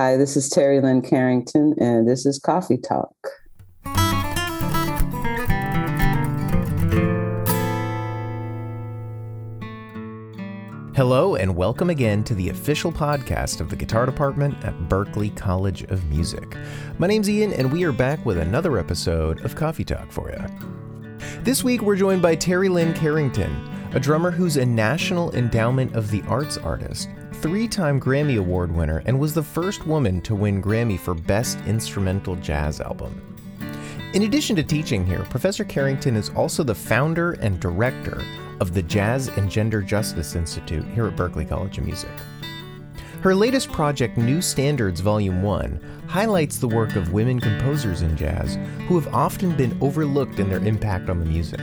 Hi, this is Terri Lyne Carrington, and this is Coffee Talk. Hello, and welcome again to the official podcast of the guitar department at Berklee College of Music. My name's Ian, and we are back with another episode of Coffee Talk for you. This week, we're joined by Terri Lyne Carrington, a drummer who's a National Endowment of the Arts artist, three time Grammy Award winner, and was the first woman to win Grammy for Best Instrumental Jazz Album. In addition to teaching here, Professor Carrington is also the founder and director of the Jazz and Gender Justice Institute here at Berklee College of Music. Her latest project, New Standards Volume 1, highlights the work of women composers in jazz who have often been overlooked in their impact on the music.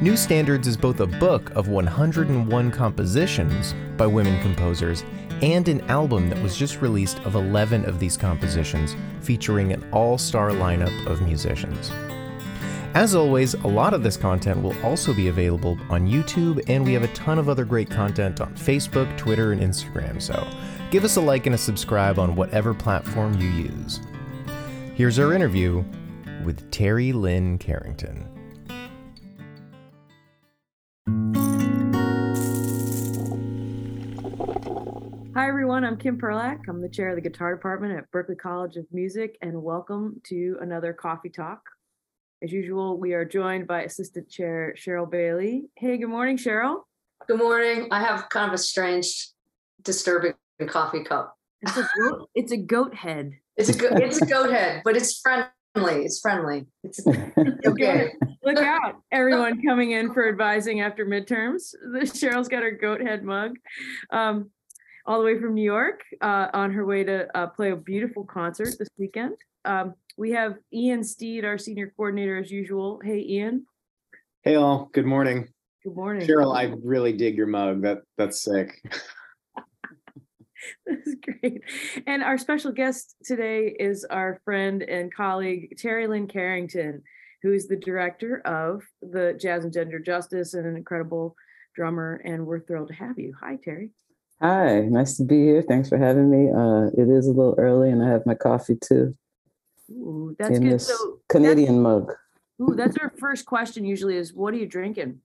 New Standards is both a book of 101 compositions by women composers and an album that was just released of 11 of these compositions featuring an all star lineup of musicians. As always, a lot of this content will also be available on YouTube, and we have a ton of other great content on Facebook, Twitter, and Instagram, so give us a like and a subscribe on whatever platform you use. Here's our interview with Terri Lyne Carrington. Hi, everyone. I'm Kim Perlak. I'm the chair of the guitar department at Berklee College of Music, and welcome to another Coffee Talk. As usual, we are joined by Assistant Chair Cheryl Bailey. Hey, good morning, Cheryl. Good morning. I have kind of a strange, disturbing coffee cup. It's a goat, it's a goat head. It's a go- it's a goat head, but it's friendly. It's friendly. It's okay. Look out, everyone coming in for advising after midterms. Cheryl's got her goat head mug. Um, all the way from New York uh, on her way to uh, play a beautiful concert this weekend. Um, we have Ian Steed, our senior coordinator, as usual. Hey, Ian. Hey all, good morning. Good morning. Cheryl, I really dig your mug. That that's sick. This is great. And our special guest today is our friend and colleague, Terri Lyne Carrington, who is the director of the Jazz and Gender Justice and an incredible drummer. And we're thrilled to have you. Hi, Terri. Hi, nice to be here. Thanks for having me. Uh, it is a little early, and I have my coffee too Ooh, that's in good. this So Canadian mug. ooh, that's our first question usually is what are you drinking?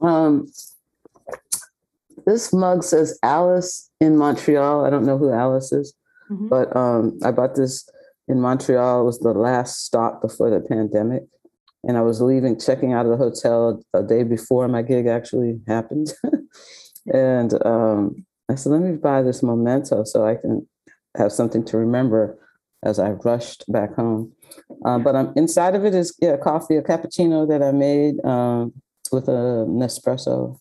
Um, this mug says Alice in Montreal. I don't know who Alice is, Mhm. but um, I bought this in Montreal. It was the last stop before the pandemic. And I was leaving, checking out of the hotel a day before my gig actually happened. and um, I said, let me buy this memento so I can have something to remember as I rushed back home. Um, but I'm inside of it is yeah, coffee, a cappuccino that I made um, with a Nespresso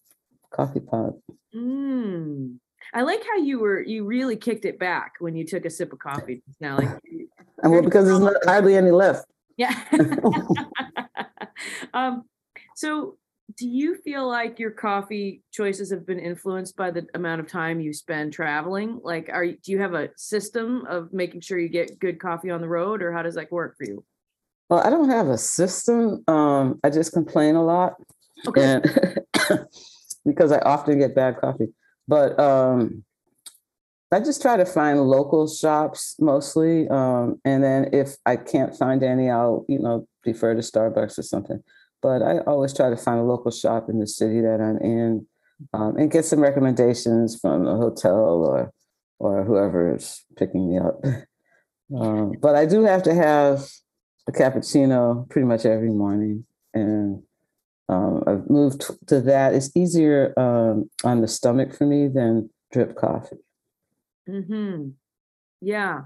coffee pod. Mm. I like how you were you really kicked it back when you took a sip of coffee just now. Like And well, because there's not hardly any left. yeah. um, so do you feel like your coffee choices have been influenced by the amount of time you spend traveling? Like are you do you have a system of making sure you get good coffee on the road or how does that work for you? Well, I don't have a system. Um, I just complain a lot. Okay. and because I often get bad coffee. But um, I just try to find local shops mostly, um, and then if I can't find any, I'll you know defer to Starbucks or something. But I always try to find a local shop in the city that I'm in, um, and get some recommendations from the hotel or or whoever is picking me up. Um, but I do have to have a cappuccino pretty much every morning, and um, I've moved to that. It's easier um, on the stomach for me than drip coffee. Hmm. Yeah.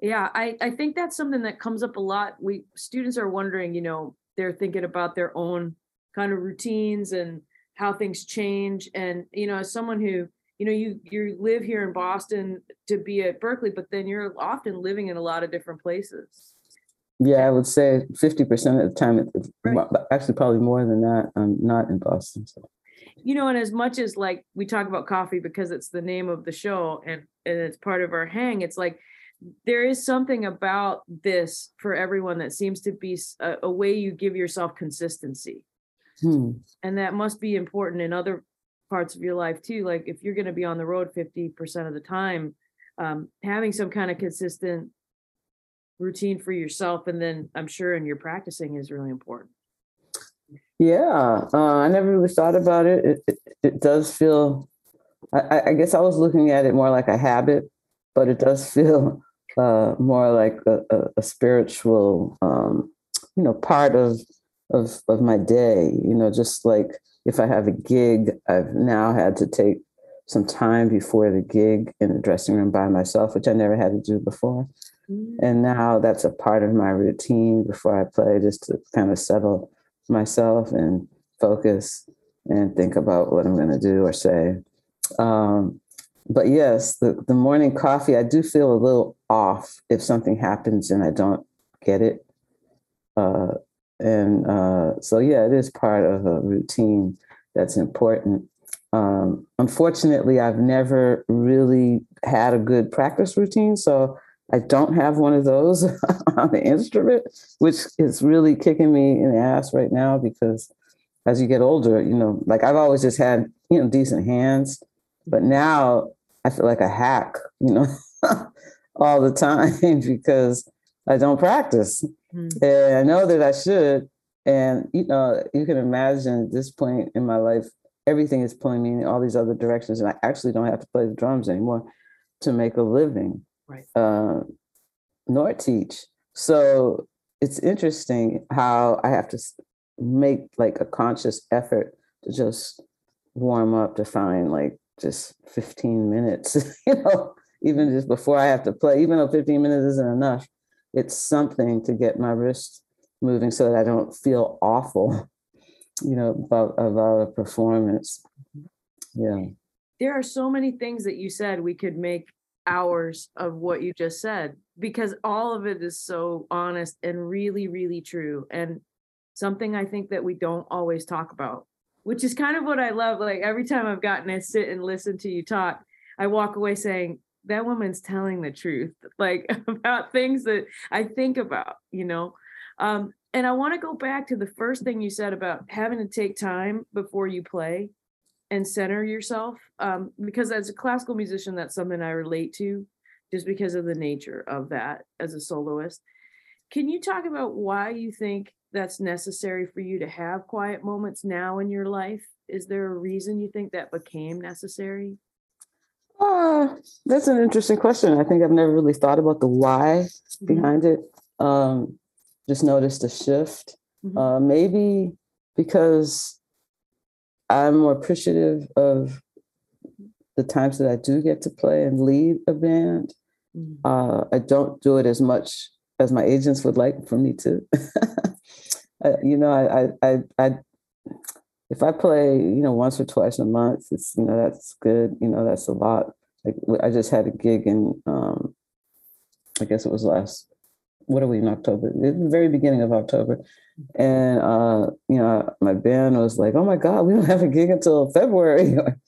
Yeah. I, I think that's something that comes up a lot. We students are wondering, you know, they're thinking about their own kind of routines and how things change. And, you know, as someone who, you know, you you live here in Boston to be at Berklee, but then you're often living in a lot of different places. Yeah, I would say fifty percent of the time, it's Right. actually probably more than that. I'm not in Boston. So. you know and as much as like we talk about coffee because it's the name of the show and and it's part of our hang it's like there is something about this for everyone that seems to be a way you give yourself consistency Hmm. and that must be important in other parts of your life too like if you're going to be on the road 50% of the time um, having some kind of consistent routine for yourself, and then I'm sure in your practicing is really important. Yeah, uh, I never really thought about it. It, it, it does feel, I, I guess I was looking at it more like a habit, but it does feel uh, more like a, a, a spiritual, um, you know, part of, of of my day. You know, just like if I have a gig, I've now had to take some time before the gig in the dressing room by myself, which I never had to do before. Mm. And now that's a part of my routine before I play, just to kind of settle myself and focus and think about what I'm going to do or say. Um, but yes, the, the morning coffee, I do feel a little off if something happens and I don't get it. Uh, and uh, so, yeah, it is part of a routine that's important. Um, unfortunately, I've never really had a good practice routine. So I don't have one of those on the instrument, which is really kicking me in the ass right now because as you get older, you know, like I've always just had, you know, decent hands, but now I feel like a hack, you know, all the time because I don't practice. Mm-hmm. And I know that I should. And, you know, you can imagine at this point in my life, everything is pulling me in all these other directions. And I actually don't have to play the drums anymore to make a living right. uh, nor teach. So it's interesting how I have to make like a conscious effort to just warm up to find like just 15 minutes, you know, even just before I have to play, even though 15 minutes isn't enough, it's something to get my wrist moving so that I don't feel awful, you know, about, about uh, a performance. Yeah. There are so many things that you said we could make hours of what you just said because all of it is so honest and really really true and something i think that we don't always talk about which is kind of what i love like every time i've gotten to sit and listen to you talk i walk away saying that woman's telling the truth like about things that i think about you know? Um, and i want to go back to the first thing you said about having to take time before you play and center yourself um, because as a classical musician that's something i relate to just because of the nature of that as a soloist. Can you talk about why you think that's necessary for you to have quiet moments now in your life is there a reason you think that became necessary uh, that's an interesting question i think i've never really thought about the why mm-hmm. behind it um, just noticed a shift mm-hmm. uh, maybe because I'm more appreciative of the times that I do get to play and lead a band. Mm-hmm. Uh, I don't do it as much as my agents would like for me to. you know, I, I, I, I, if I play, you know, once or twice a month, it's you know that's good. You know, that's a lot. Like I just had a gig in, um, I guess it was last. What are we in October? the very beginning of October, and uh, you know, my band was like, "Oh my God, we don't have a gig until February or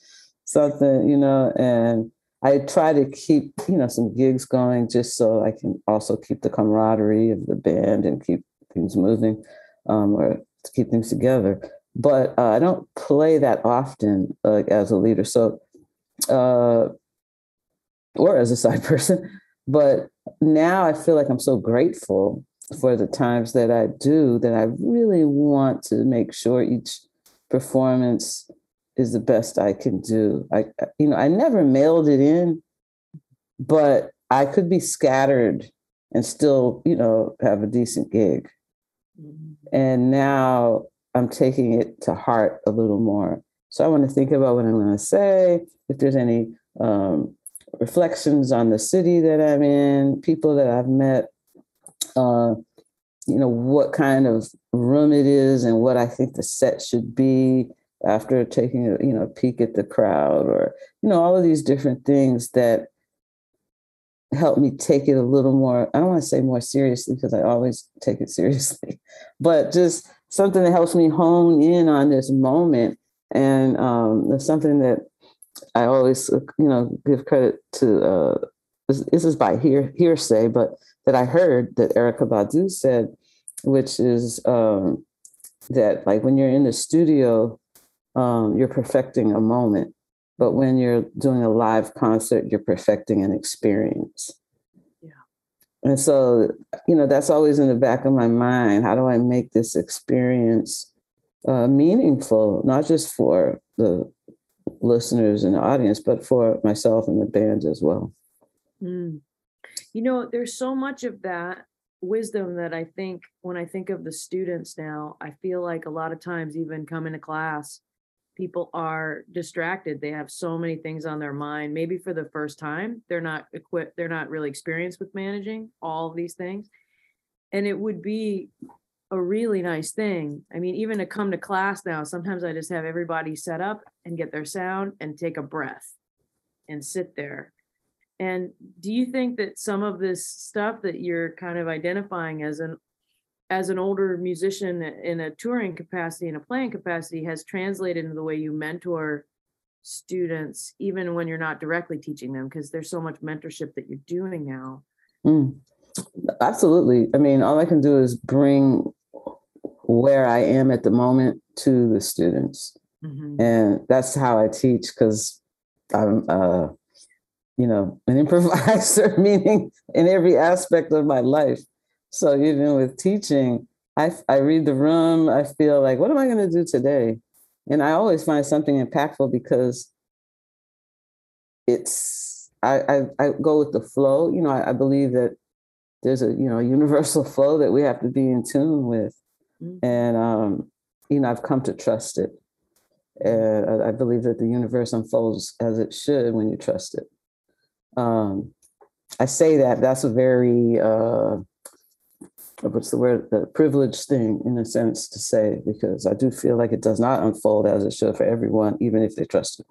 something," you know. And I try to keep, you know, some gigs going just so I can also keep the camaraderie of the band and keep things moving, um, or to keep things together. But uh, I don't play that often, like as a leader, so uh, or as a side person. But now I feel like I'm so grateful for the times that I do that I really want to make sure each performance is the best I can do. I you know, I never mailed it in, but I could be scattered and still, you know, have a decent gig. And now I'm taking it to heart a little more. So I want to think about what I'm going to say, if there's any um, reflections on the city that I'm in, people that I've met, uh, you know, what kind of room it is and what I think the set should be after taking a you know peek at the crowd or you know all of these different things that help me take it a little more i don't want to say more seriously because i always take it seriously but just something that helps me hone in on this moment and um, something that i always you know give credit to uh, this, this is by hear, hearsay but that I heard that Erykah Badu said, which is um, that like when you're in the studio, um, you're perfecting a moment. But when you're doing a live concert, you're perfecting an experience. Yeah. And so, you know, that's always in the back of my mind. How do I make this experience uh, meaningful, not just for the listeners and the audience, but for myself and the band as well? Mm. You know, there's so much of that wisdom that I think when I think of the students now, I feel like a lot of times, even coming to class, people are distracted. They have so many things on their mind. Maybe for the first time, they're not equipped, they're not really experienced with managing all of these things. And it would be a really nice thing. I mean, even to come to class now, sometimes I just have everybody set up and get their sound and take a breath and sit there. And do you think that some of this stuff that you're kind of identifying as an as an older musician in a touring capacity and a playing capacity has translated into the way you mentor students even when you're not directly teaching them because there's so much mentorship that you're doing now. Mm, absolutely. I mean all i can do is bring where i am at the moment to the students. Mm-hmm. and that's how i teach because i'm uh you know an improviser meaning in every aspect of my life so even with teaching, I, I read the room, I feel like, what am I going to do today? And I always find something impactful because it's, I, I, I go with the flow. You know, I, I, believe that there's a, you know, universal flow that we have to be in tune with. Mm-hmm. And, um, you know, I've come to trust it. And I, I believe that the universe unfolds as it should when you trust it. Um, I say that that's a very, uh, what's the word, the privileged thing in a sense to say, because I do feel like it does not unfold as it should for everyone, even if they trust it.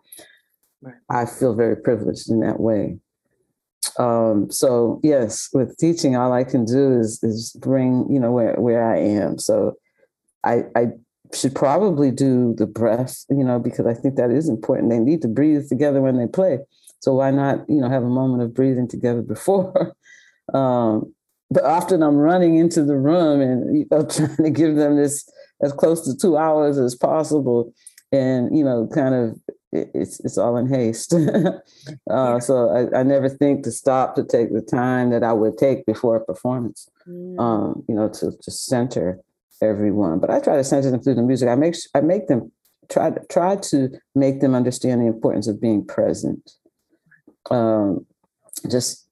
Right. I feel very privileged in that way. Um, so yes, with teaching, all I can do is is bring, you know, where where I am. So I I should probably do the breath, you know, because I think that is important. They need to breathe together when they play. So why not, you know, have a moment of breathing together before? um, but often I'm running into the room and you know, trying to give them this as close to two hours as possible, and you know, kind of it's it's all in haste. uh, so I, I, never think to stop to take the time that I would take before a performance. Mm. Um, you know, to just center everyone. But I try to center them through the music. I make I make them try to try to make them understand the importance of being present. Um, just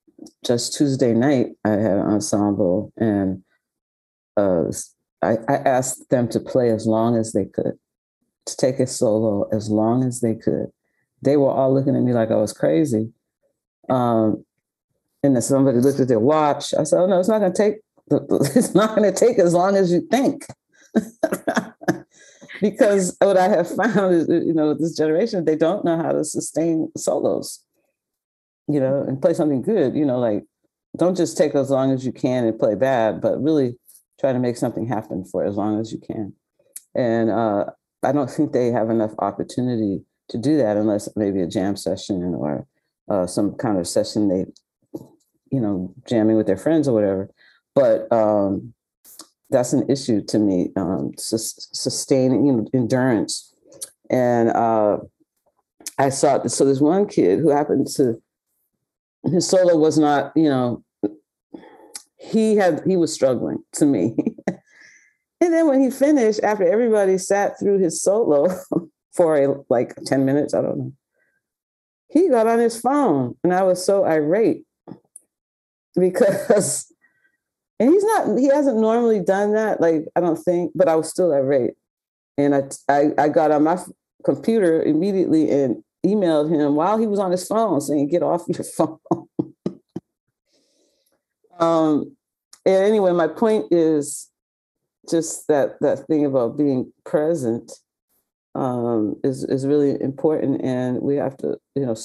just Tuesday night, I had an ensemble, and uh, I, I asked them to play as long as they could, to take a solo as long as they could. They were all looking at me like I was crazy. Um, and then somebody looked at their watch. I said, "Oh no, it's not going to take. It's not going to take as long as you think." because what I have found is, you know, this generation, they don't know how to sustain solos you know, and play something good, you know, like don't just take as long as you can and play bad, but really try to make something happen for as long as you can. And uh, I don't think they have enough opportunity to do that unless maybe a jam session or uh, some kind of session they, you know, jamming with their friends or whatever. But um, that's an issue to me, um, sus- sustaining you know, endurance. And uh, I saw, so there's one kid who happened to his solo was not, you know, he had he was struggling to me. and then when he finished, after everybody sat through his solo for a like 10 minutes, I don't know, he got on his phone and I was so irate because and he's not he hasn't normally done that, like I don't think, but I was still irate. And I I, I got on my computer immediately and emailed him while he was on his phone saying, get off your phone. um, and anyway, my point is just that that thing about being present um, is is really important, and we have to you know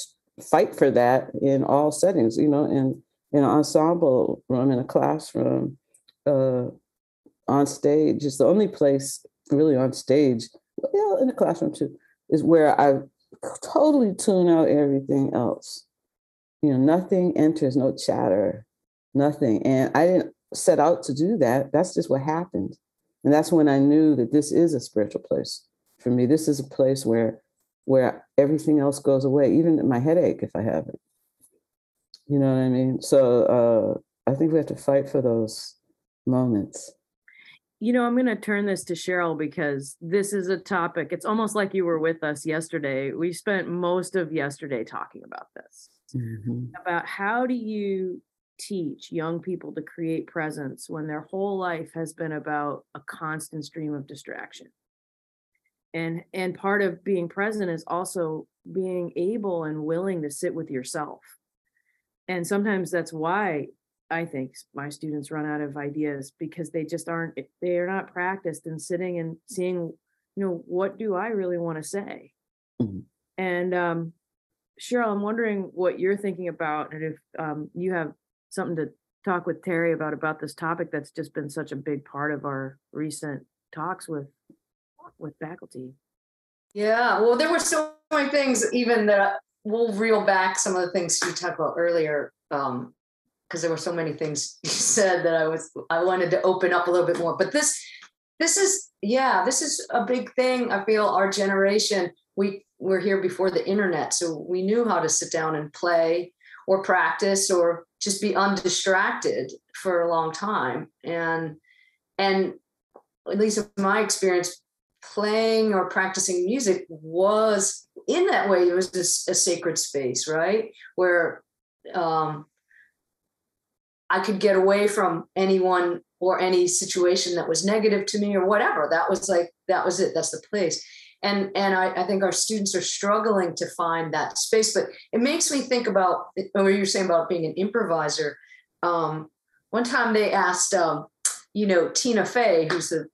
fight for that in all settings. You know, in in an ensemble room, in a classroom, uh, on stage. It's the only place really on stage. Well, in a classroom too, is where I totally tune out everything else. You know, nothing enters, no chatter, nothing. And I didn't set out to do that. That's just what happened. And that's when I knew that this is a spiritual place for me. This is a place where where everything else goes away, even my headache if I have it. You know what I mean? So uh, I think we have to fight for those moments. You know, I'm going to turn this to Cheryl because this is a topic. It's almost like you were with us yesterday. We spent most of yesterday talking about this Mhm. about how do you teach young people to create presence when their whole life has been about a constant stream of distraction and and part of being present is also being able and willing to sit with yourself and sometimes that's why i think my students run out of ideas because they just aren't eh, they are not practiced in sitting and seeing you know what do i really want to say Mhm. and um cheryl i'm wondering what you're thinking about and if um, you have something to talk with terry about about this topic that's just been such a big part of our recent talks with with faculty Yeah, well, there were so many things even that I- we'll reel back some of the things you talked about earlier. Um, because there were so many things you said that I was I wanted to open up a little bit more. But this this is yeah, this is a big thing. I feel our generation, we were here before the internet, so we knew how to sit down and play or practice or just be undistracted for a long time. And and at least in my experience, playing or practicing music was in that way it was this, a sacred space right where um, i could get away from anyone or any situation that was negative to me or whatever. That was like that was it. That's the place. And and I, I think our students are struggling to find that space but it makes me think about what you're saying about being an improviser. Um, one time they asked um, you know tina fey who's the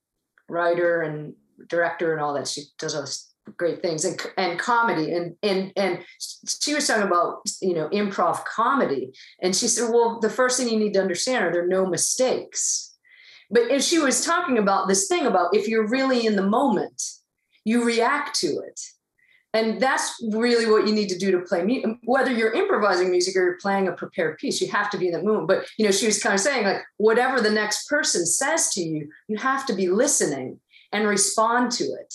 writer and director and all that. She does all this great things and and comedy and and and she was talking about you know improv comedy and she said well the first thing you need to understand are there no mistakes. But if she was talking about this thing about if you're really in the moment you react to it. And that's really what you need to do to play music whether you're improvising music or you're playing a prepared piece you have to be in the moment but you know she was kind of saying like whatever the next person says to you you have to be listening and respond to it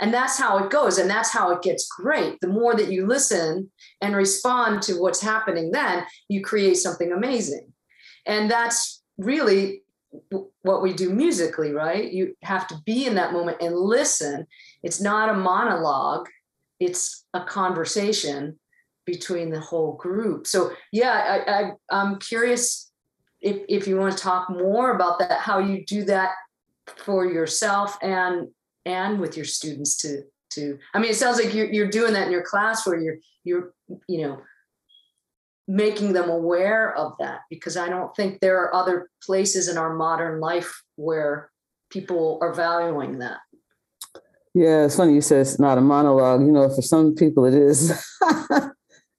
and that's how it goes and that's how it gets great. The more that you listen and respond to what's happening then you create something amazing. And that's really what we do musically right? You have to be in that moment and listen. It's not a monologue. It's a conversation between the whole group. So yeah i, i'm curious if, if you want to talk more about that how you do that for yourself and and with your students to to i mean it sounds like you're, you're doing that in your class where you're you're you know making them aware of that because i don't think there are other places in our modern life where people are valuing that Yeah, it's funny you said it's not a monologue. You know, for some people it is.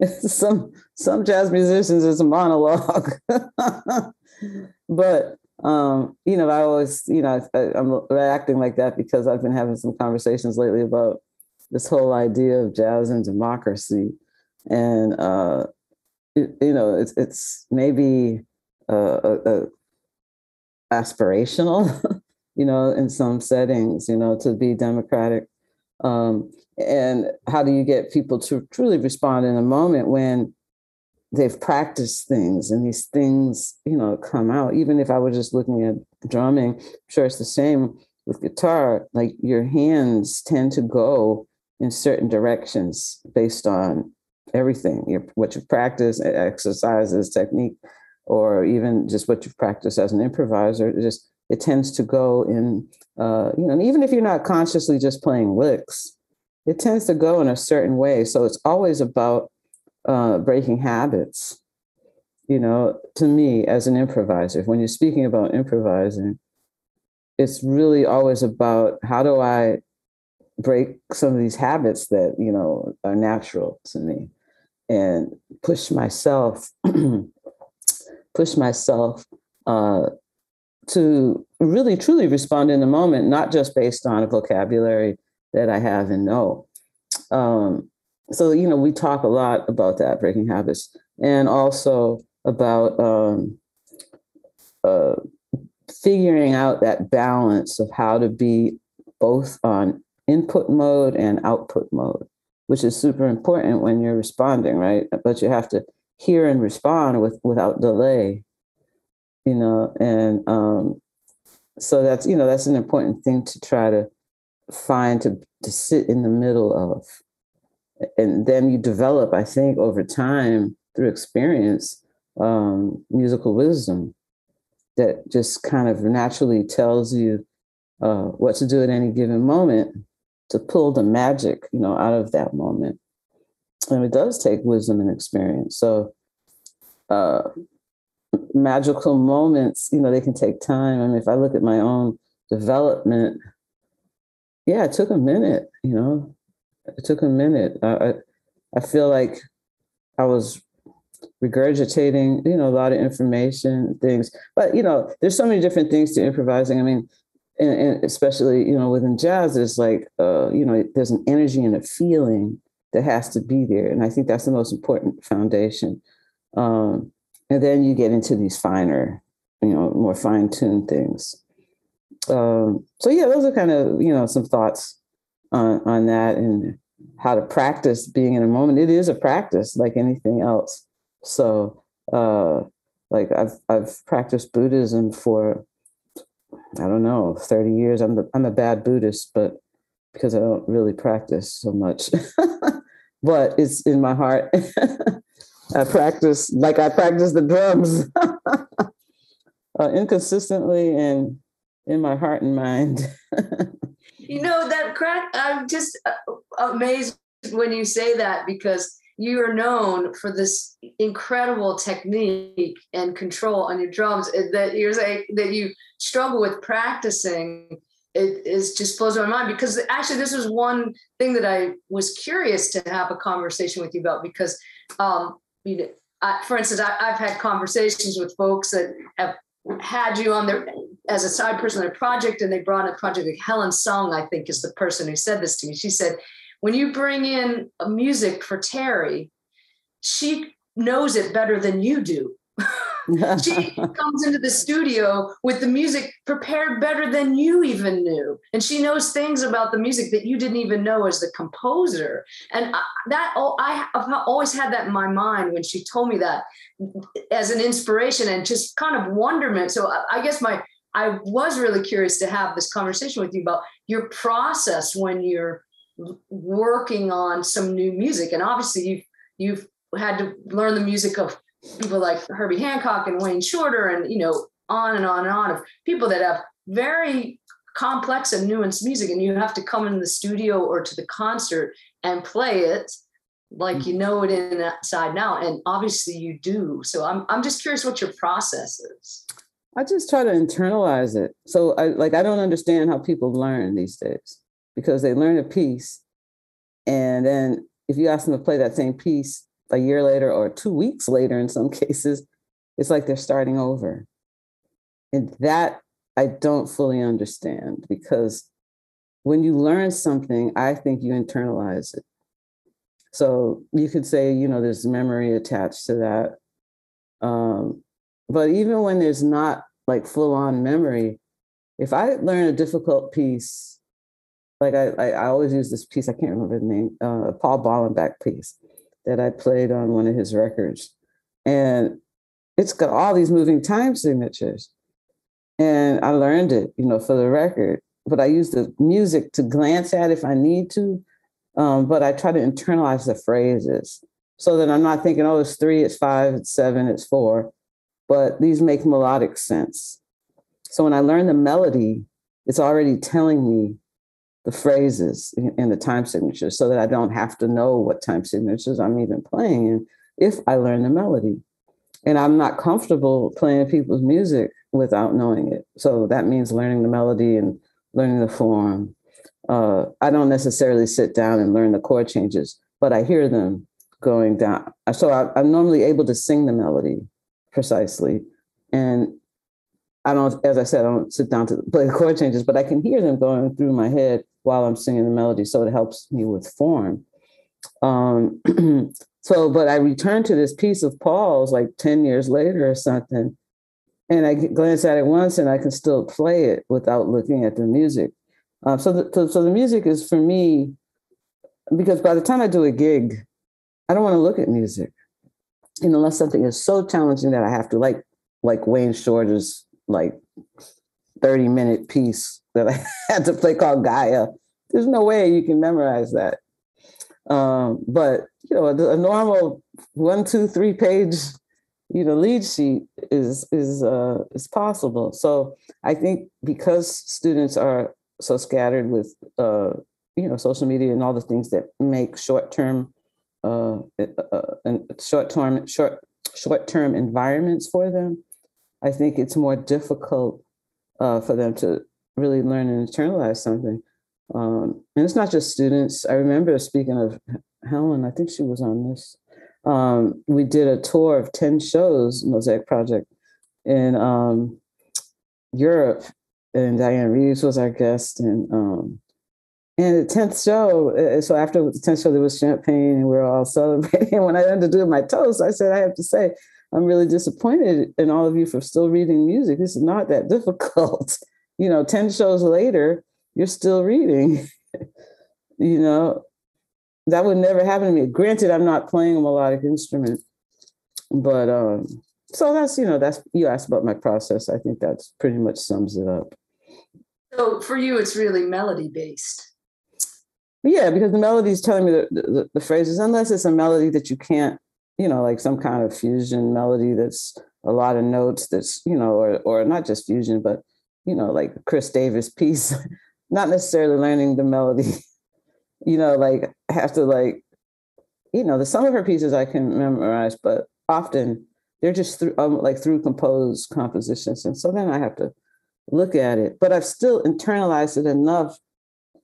some some jazz musicians it's a monologue. but um, you know, I always, you know, I, I'm reacting like that because I've been having some conversations lately about this whole idea of jazz and democracy, and uh, it, you know, it's it's maybe uh, aspirational, you know, in some settings, you know, to be democratic. Um, and how do you get people to truly respond in a moment when they've practiced things and these things, you know, come out? Even if I was just looking at drumming, I'm sure it's the same with guitar. Like your hands tend to go in certain directions based on everything, your what you've practiced, exercises, technique, or even just what you've practiced as an improviser. It just it tends to go in, uh, you know, even if you're not consciously just playing licks, it tends to go in a certain way. So it's always about uh, breaking habits. You know, to me as an improviser, when you're speaking about improvising, it's really always about how do I break some of these habits that you know are natural to me and push myself push myself uh, to really truly respond in the moment not just based on a vocabulary that i have and know um, so you know we talk a lot about that breaking habits and also about um, uh, figuring out that balance of how to be both on input mode and output mode which is super important when you're responding, right? But you have to hear and respond with without delay, you know, and um, so that's you know that's an important thing to try to find to to sit in the middle of, and then you develop, I think, over time through experience, um, musical wisdom that just kind of naturally tells you uh, what to do at any given moment to pull the magic, you know, out of that moment. And it does take wisdom and experience. So uh, magical moments, you know, they can take time. I mean, if I look at my own development, yeah, it took a minute, you know, it took a minute. I, I feel like I was regurgitating, you know, a lot of information, things. But you know, there's so many different things to improvising. I mean, and, and especially you know within jazz, there's like uh, you know, there's an energy and a feeling that has to be there, and I think that's the most important foundation. Um, and then you get into these finer, you know, more fine-tuned things. Um, so yeah, those are kind of you know some thoughts on on that and how to practice being in a moment. It is a practice like anything else. So uh, like I've I've practiced Buddhism for I don't know 30 years. I'm the, I'm a bad Buddhist, but because I don't really practice so much, but it's in my heart. I practice like I practice the drums uh, inconsistently and in my heart and mind. You know that crack. I'm just uh, amazed when you say that because you are known for this incredible technique and control on your drums that you're saying that you struggle with practicing it is just blows my mind because actually this was one thing that I was curious to have a conversation with you about because um, you know, I, for instance I, have had conversations with folks that have had you on their as a side person on their project and they brought a project like Helen Sung I think is the person who said this to me she said when you bring in music for Terri, she knows it better than you do. she comes into the studio with the music prepared better than you even knew. And she knows things about the music that you didn't even know as the composer. And that oh, i have always had that in my mind when she told me that as an inspiration and just kind of wonderment. So i guess my i was really curious to have this conversation with you about your process when you're working on some new music. And obviously you've you've had to learn the music of people like herbie hancock and wayne shorter and you know on and on and on of people that have very complex and nuanced music and you have to come in the studio or to the concert and play it like you mm-hmm. know it inside now and obviously you do. So i'm, I'm just curious what your process is. I just try to internalize it. So i like i don't understand how people learn these days because they learn a piece. And then if you ask them to play that same piece a year later or two weeks later, in some cases, it's like they're starting over. And that I don't fully understand because when you learn something, I think you internalize it. So you could say, you know, there's memory attached to that. Um, but even when there's not like full on memory, if I learn a difficult piece like I, I, I always use this piece, I can't remember the name, uh, Paul Bollenback piece that I played on one of his records. And it's got all these moving time signatures. And I learned it, you know, for the record. But I use the music to glance at if I need to. Um, but I try to internalize the phrases so that I'm not thinking, oh, it's three, it's five, it's seven, it's four. But these make melodic sense. So when I learn the melody, it's already telling me the phrases and the time signatures so that I don't have to know what time signatures I'm even playing in if I learn the melody. And I'm not comfortable playing people's music without knowing it. So that means learning the melody and learning the form. Uh, I don't necessarily sit down and learn the chord changes, but I hear them going down. So I, I'm normally able to sing the melody precisely. And I don't, as I said, I don't sit down to play the chord changes, but I can hear them going through my head while I'm singing the melody. So it helps me with form. Um, so, but I returned to this piece of Paul's like 10 years later or something. And I glance at it once and I can still play it without looking at the music. Um, so, the, so, so the music is for me because by the time I do a gig, I don't want to look at music. And unless something is so challenging that I have to, like like Wayne Shorter's like 30 minute piece that I had to play called Gaia. There's no way you can memorize that. Um, but you know, a, a normal one, two, three page, you know, lead sheet is is uh, is possible. So I think because students are so scattered with uh, you know social media and all the things that make short term uh, uh, short term short short term environments for them, I think it's more difficult uh, for them to really learn and internalize something. Um, and it's not just students. I remember speaking of Helen, I think she was on this. Um, we did a tour of 10 shows, Mosaic Project, in um, Europe. And Dianne Reeves was our guest. And um, and the 10th show, uh, so after the 10th show, there was champagne and we were all celebrating. And when I ended doing my toast, I said, I have to say, I'm really disappointed in all of you for still reading music. This is not that difficult. You know, 10 shows later, you're still reading. you know, that would never happen to me. Granted, I'm not playing a melodic instrument, but um, so that's, you know, that's you asked about my process. I think that's pretty much sums it up. So for you, it's really melody based. Yeah, because the melody is telling me the, the, the phrases, unless it's a melody that you can't you know, like some kind of fusion melody that's a lot of notes that's, you know, or or not just fusion, but you know, like Kris Davis piece, not necessarily learning the melody, you know, like have to like, you know, the some of her pieces I can memorize, but often they're just through um, like through composed compositions. And so then I have to look at it, but I've still internalized it enough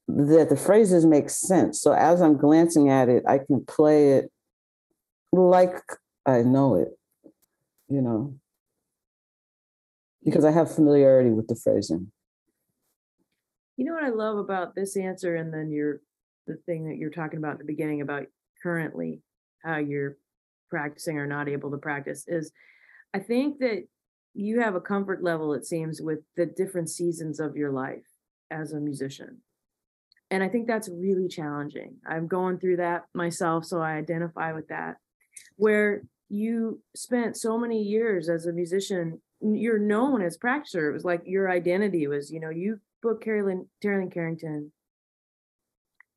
that the phrases make sense. So as I'm glancing at it, I can play it like I know it, you know, because I have familiarity with the phrasing. You know what I love about this answer, and then your the thing that you're talking about in the beginning about currently how you're practicing or not able to practice is I think that you have a comfort level, it seems, with the different seasons of your life as a musician. And I think that's really challenging. I'm going through that myself, so I identify with that where you spent so many years as a musician you're known as practitioner. it was like your identity was you know you book carolyn carolyn carrington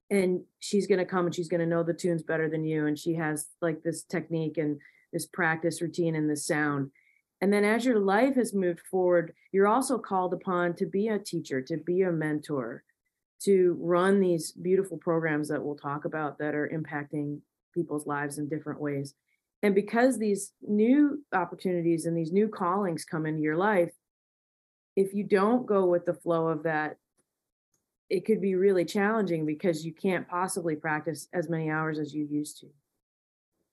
and she's going to come and she's going to know the tunes better than you and she has like this technique and this practice routine and this sound and then as your life has moved forward you're also called upon to be a teacher to be a mentor to run these beautiful programs that we'll talk about that are impacting people's lives in different ways. And because these new opportunities and these new callings come into your life, if you don't go with the flow of that, it could be really challenging because you can't possibly practice as many hours as you used to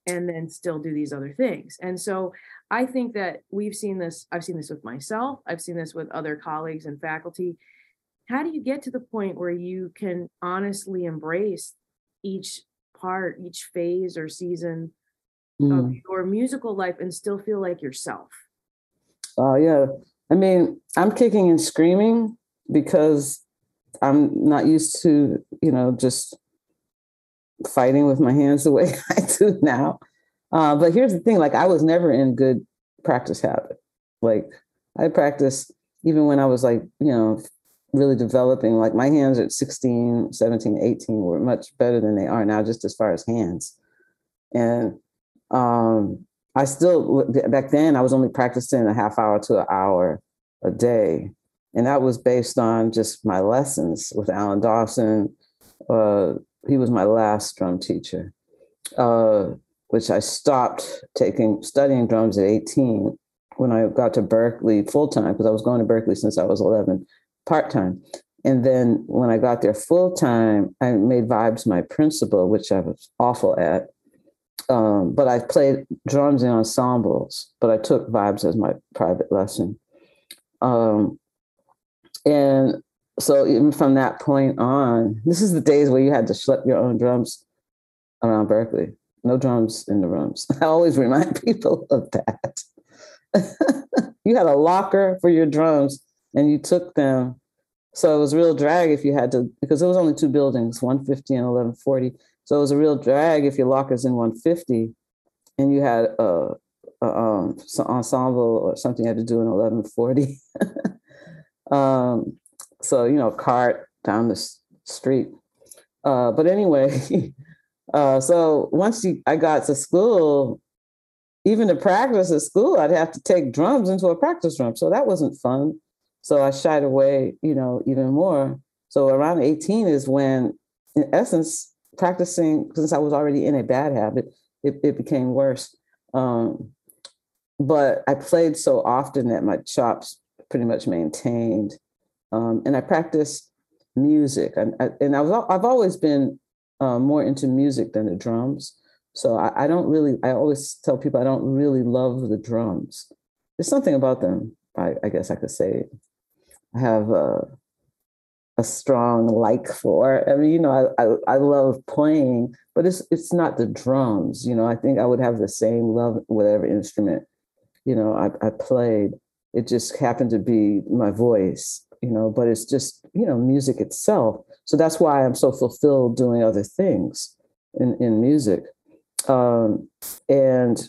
and then still do these other things. And so I think that we've seen this, I've seen this with myself, I've seen this with other colleagues and faculty. How do you get to the point where you can honestly embrace each part, each phase or season mm. of your musical life and still feel like yourself? Oh, uh, yeah. I mean, I'm kicking and screaming because I'm not used to, you know, just fighting with my hands the way I do now. Uh, but here's the thing like, I was never in good practice habit. Like, I practiced even when I was like, you know, really developing. Like my hands at 16, 17, 18 were much better than they are now, just as far as hands. And um, I still, back then, I was only practicing a half hour to an hour a day. And that was based on just my lessons with Alan Dawson. Uh, he was my last drum teacher, uh, which I stopped taking, studying drums at 18 when I got to Berklee full time, because I was going to Berklee since I was 11 part time. And then when I got there full time, I made vibes my principal, which I was awful at. Um, but I played drums in ensembles, but I took vibes as my private lesson. Um, and so even from that point on, this is the days where you had to schlep your own drums around Berklee. No drums in the rooms. I always remind people of that. you had a locker for your drums and you took them. So it was real drag if you had to, because it was only two buildings, 150 and 1140. So it was a real drag if your lockers in 150 and you had a, a um, ensemble or something you had to do in 1140. um, so, you know, cart down the street. Uh, but anyway, uh, so once you, I got to school, even to practice at school, I'd have to take drums into a practice room. So that wasn't fun. So I shied away, you know, even more. So around 18 is when, in essence, practicing, since I was already in a bad habit, it, it became worse. Um, but I played so often that my chops pretty much maintained. Um, and I practiced music. And, and I was, I've always been uh, more into music than the drums. So I, I, don't really, I always tell people I don't really love the drums. There's something about them, I, I guess I could say. I have a, a strong like for. I mean, you know, I, I, I love playing, but it's it's not the drums. You know, I think I would have the same love whatever instrument, you know, I, I played. It just happened to be my voice, you know, but it's just, you know, music itself. So that's why I'm so fulfilled doing other things in, in music. Um, and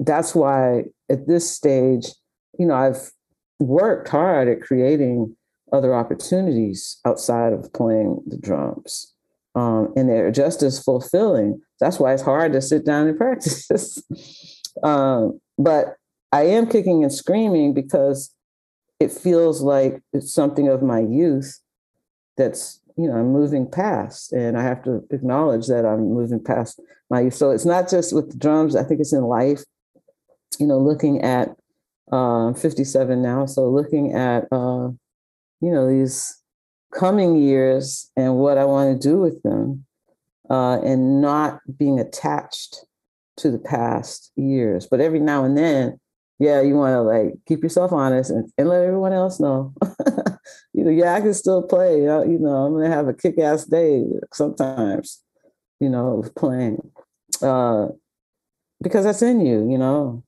that's why at this stage, you know, I've worked hard at creating other opportunities outside of playing the drums. Um, and they're just as fulfilling. That's why it's hard to sit down and practice. um, but I am kicking and screaming because it feels like it's something of my youth that's you know I'm moving past, and I have to acknowledge that I'm moving past my youth. So it's not just with the drums. I think it's in life. You know, looking at uh, 57 now, so looking at uh, you know these coming years and what I want to do with them, uh, and not being attached to the past years. But every now and then, yeah, you want to like keep yourself honest and, and let everyone else know. you know, yeah, I can still play. You know, I'm gonna have a kick-ass day sometimes. You know, playing uh, because that's in you. You know,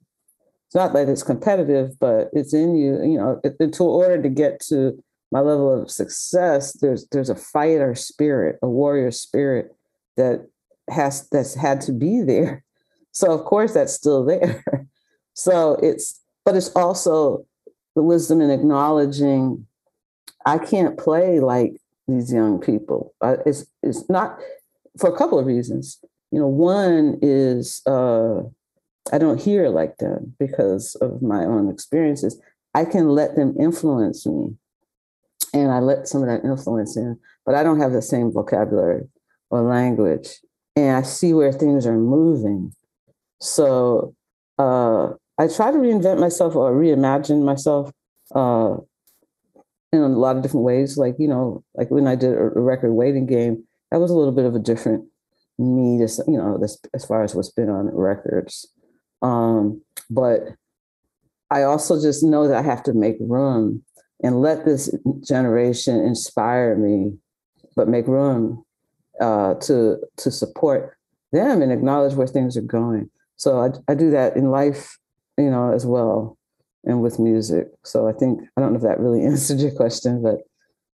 it's not that it's competitive, but it's in you. You know, it, to order to get to my level of success, there's there's a fighter spirit, a warrior spirit that has that's had to be there. So of course that's still there. So it's, but it's also the wisdom in acknowledging I can't play like these young people. Uh, it's it's not for a couple of reasons. You know, one is uh, I don't hear like them because of my own experiences. I can let them influence me, and I let some of that influence in, but I don't have the same vocabulary or language, and I see where things are moving. So uh, I try to reinvent myself or reimagine myself uh, in a lot of different ways. Like, you know, like when I did a record waiting game, that was a little bit of a different me, just, you know, this, as far as what's been on records. Um, but I also just know that I have to make room and let this generation inspire me, but make room uh, to to support them and acknowledge where things are going. So I, I do that in life you know, as well, and with music. So I think I don't know if that really answered your question, but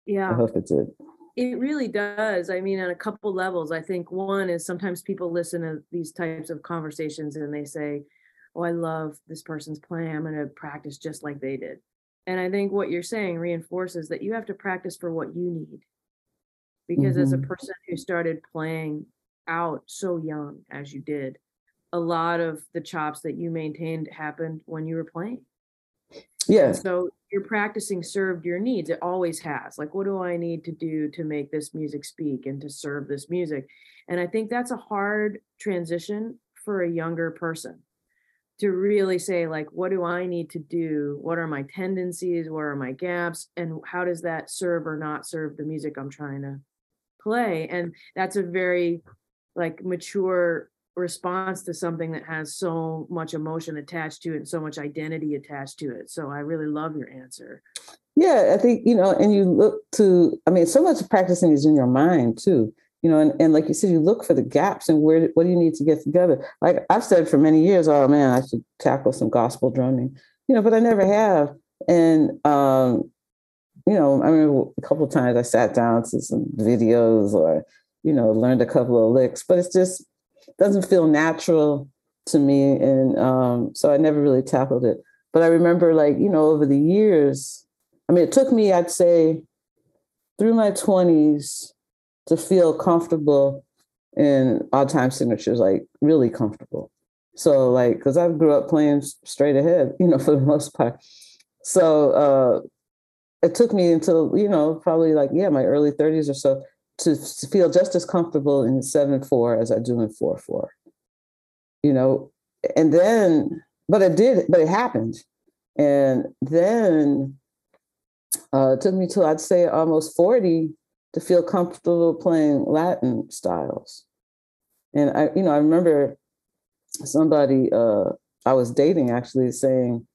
yeah, I hope it did. It really does. I mean, on a couple levels. I think one is sometimes people listen to these types of conversations and they say, "Oh, I love this person's playing. I'm going to practice just like they did." And I think what you're saying reinforces that you have to practice for what you need. Because mm-hmm. as a mm-hmm. person who started playing out so young as you did, a lot of the chops that you maintained happened when you were playing. Yeah. So your practicing served your needs. It always has. Like, what do I need to do to make this music speak and to serve this music? And I think that's a hard transition for a younger person to really say, like, what do I need to do? What are my tendencies? where are my gaps? And how does that serve or not serve the music I'm trying to play? And that's a very like mature response to something that has so much emotion attached to it and so much identity attached to it. So I really love your answer. Yeah, I think, you know, and you look to, I mean, so much practicing is in your mind too. You know, and, and like you said, you look for the gaps and where what do you need to get together? Like I've said for many years, oh man, I should tackle some gospel drumming, you know, but I never have. And um, you know, I remember a couple times I sat down to some videos or you know, learned a couple of licks, but it's just doesn't feel natural to me. And um, so I never really tackled it. But I remember, like, you know, over the years, I mean, it took me, I'd say, through my 20s to feel comfortable in odd time signatures, like really comfortable. So, like, because I grew up playing straight ahead, you know, for the most part. So, uh, it took me until, you know, probably like, yeah, my early 30s or so to, feel just as comfortable in 7 4 as I do in 4 4. You know, and then, but it did, but it happened. And then uh, it took me till I'd say almost 40 to feel comfortable playing Latin styles. And I, you know, I remember somebody uh, I was dating actually saying,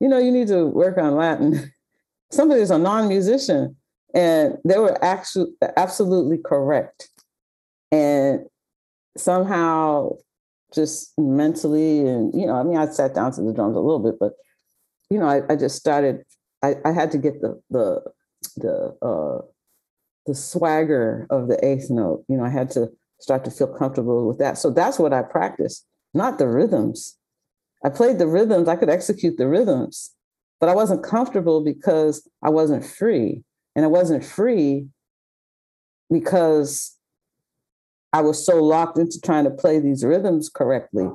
you know, you need to work on Latin. somebody was a non-musician, and they were actually absolutely correct. And somehow, just mentally, and you know, I mean, I sat down to the drums a little bit, but you know, I, I just started. I, I had to get the the the uh, the swagger of the eighth note. You know, I had to start to feel comfortable with that. So that's what I practiced, not the rhythms. I played the rhythms, I could execute the rhythms, but I wasn't comfortable because I wasn't free. And I wasn't free because I was so locked into trying to play these rhythms correctly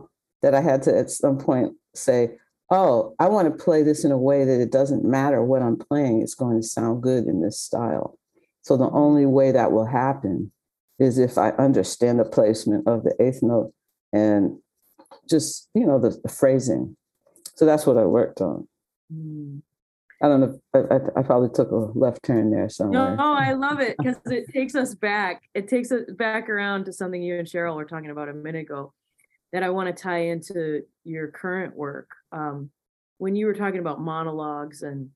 that I had to at some point say, oh, I want to play this in a way that it doesn't matter what I'm playing, it's going to sound good in this style. So the only way that will happen is if I understand the placement of the eighth note and just, you know, the, the phrasing. So that's what I worked on. Mm. I don't know. I, I, probably took a left turn there somewhere. No, I love it because it takes us back. It takes us back around to something you and Sheryl were talking about a minute ago that I want to tie into your current work. Um, when you were talking about monologues and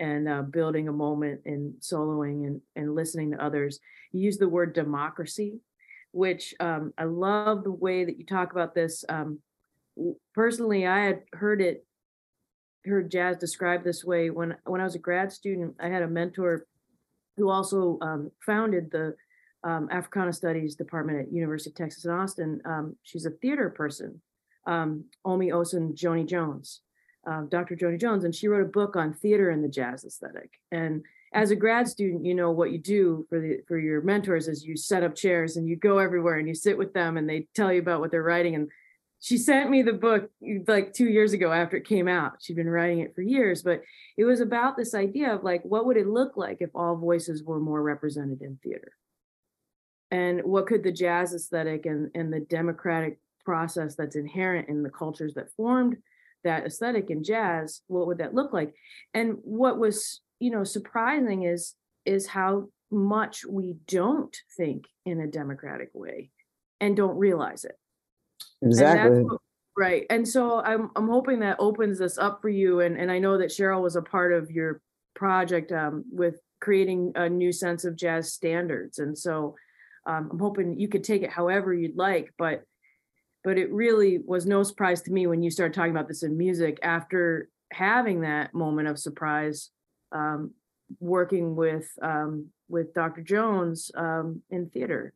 and uh, building a moment and soloing and, and listening to others. You use the word democracy, which um, I love the way that you talk about this. Um, personally, I had heard it, heard jazz described this way when when I was a grad student. I had a mentor who also um, founded the um, Africana Studies Department at University of Texas in Austin. Um, she's a theater person, um, Omi Osun Joni Jones um, Dr. Joni Jones, and she wrote a book on theater and the jazz aesthetic. And as a grad student, you know what you do for the for your mentors is you set up chairs and you go everywhere and you sit with them and they tell you about what they're writing. And she sent me the book like two years ago after it came out. She'd been writing it for years, but it was about this idea of like what would it look like if all voices were more represented in theater? And what could the jazz aesthetic and, and the democratic process that's inherent in the cultures that formed that aesthetic in jazz what would that look like? And what was you know surprising is is how much we don't think in a democratic way and don't realize it. Exactly. what, right and so i'm i'm hoping that opens this up for you and and i know that sheryl was a part of your project um, with creating a new sense of jazz standards and so um, i'm hoping you could take it however you'd like but but it really was no surprise to me when you started talking about this in music after having that moment of surprise um, working with um, with dr jones um, in theater.